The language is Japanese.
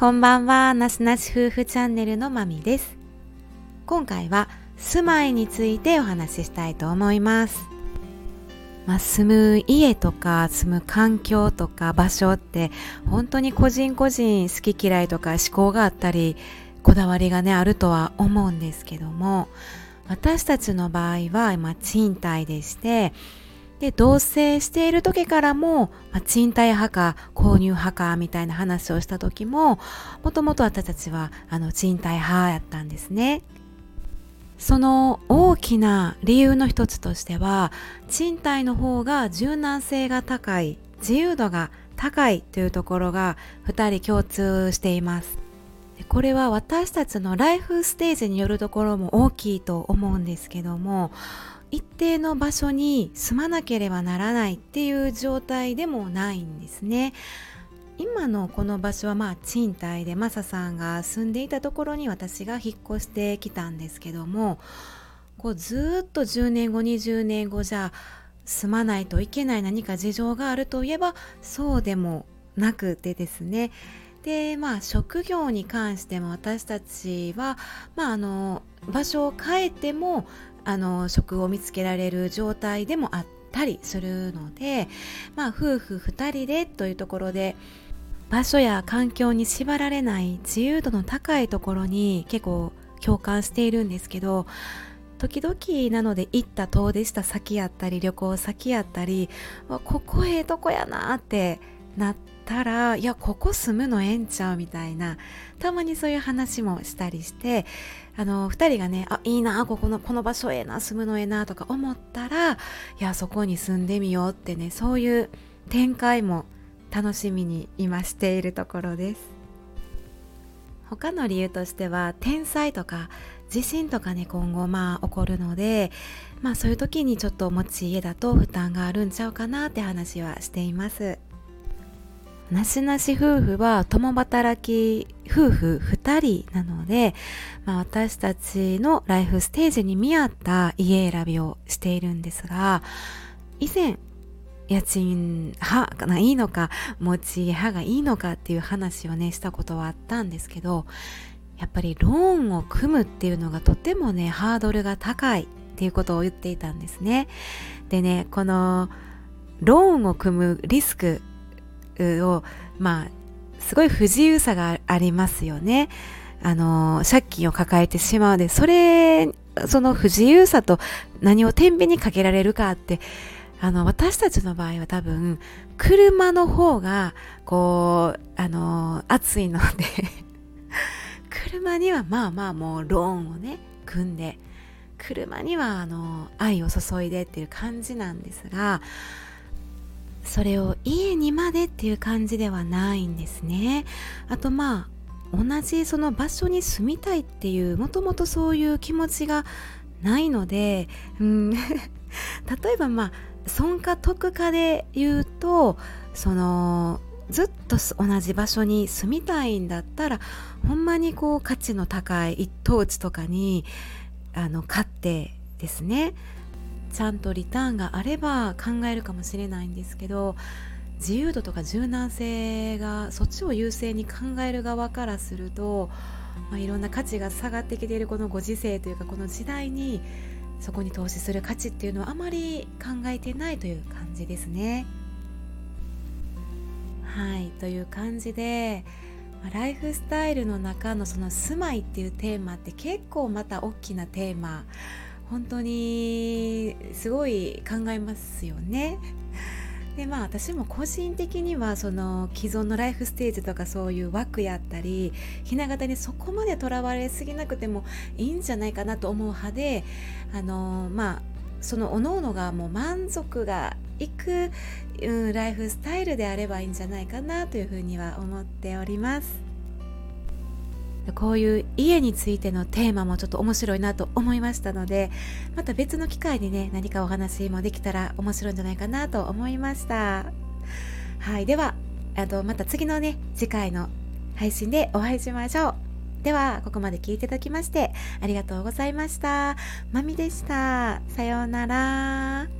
こんばんは、なしなし夫婦チャンネルのまみです。今回は住まいについてお話ししたいと思います。まあ、住む家とか住む環境とか場所って本当に個人個人好き嫌いとか思考があったりこだわりがねあるとは思うんですけども私たちの場合は今賃貸でしてで同棲している時からも、まあ、賃貸派か購入派かみたいな話をした時ももともと私たちはあの賃貸派やったんですね。その大きな理由の一つとしては賃貸の方が柔軟性が高い自由度が高いというところが2人共通していますこれは私たちのライフステージによるところも大きいと思うんですけども一定の場所に住まなければならないっていう状態でもないんですね。今のこの場所はまあ賃貸でマサさんが住んでいたところに私が引っ越してきたんですけどもこうずっと10年後20年後じゃ住まないといけない何か事情があるといえばそうでもなくてですねでまあ職業に関しても私たちは、まあ、あの場所を変えてもあの職を見つけられる状態でもあったりするので、まあ、夫婦2人でというところで場所や環境に縛られない自由度の高いところに結構共感しているんですけど時々なので行った遠出した先やったり旅行先やったりここええとこやなってなったらいやここ住むのええんちゃうみたいなたまにそういう話もしたりしてあの2人がねあいいなここのこの場所ええな住むのええなとか思ったらいやそこに住んでみようってねそういう展開も楽しみに今しているところです。他の理由としては天災とか地震とかね今後まあ起こるのでまあそういう時にちょっと持ち家だと負担があるんちゃうかなって話はしています。なしなし夫婦は共働き夫婦2人なので、まあ、私たちのライフステージに見合った家選びをしているんですが以前家賃派がいいのか持ち家派がいいのかっていう話をねしたことはあったんですけどやっぱりローンを組むっていうのがとてもねハードルが高いっていうことを言っていたんですね。でねこのローンを組むリスクをまあすごい不自由さがありますよね。あの借金を抱えてしまうでそれその不自由さと何を天秤にかけられるかってあの私たちの場合は多分車の方がこうあの暑いので 車にはまあまあもうローンをね組んで車にはあの愛を注いでっていう感じなんですがそれを家にまでっていう感じではないんですね。あとまあ同じその場所に住みたいっていうもともとそういう気持ちがないので、うん、例えばまあ損か得かで言うとそのずっと同じ場所に住みたいんだったらほんまにこう価値の高い一等地とかにあの買ってですね。ちゃんとリターンがあれば考えるかもしれないんですけど自由度とか柔軟性がそっちを優先に考える側からすると、まあ、いろんな価値が下がってきているこのご時世というかこの時代にそこに投資する価値っていうのはあまり考えてないという感じですね。はいという感じでライフスタイルの中のその住まいっていうテーマって結構また大きなテーマ本当にすごい考えますよね。でまあ私も個人的にはその既存のライフステージとかそういう枠やったりひな形にそこまでとらわれすぎなくてもいいんじゃないかなと思う派であのまあその各々がもう満足がいく、うん、ライフスタイルであればいいんじゃないかなというふうには思っております。こういう家についてのテーマもちょっと面白いなと思いましたのでまた別の機会にね何かお話もできたら面白いんじゃないかなと思いました。はいではあとまた次のね次回の配信でお会いしましょう。ではここまで聞いていただきましてありがとうございました。まみでした。さようなら。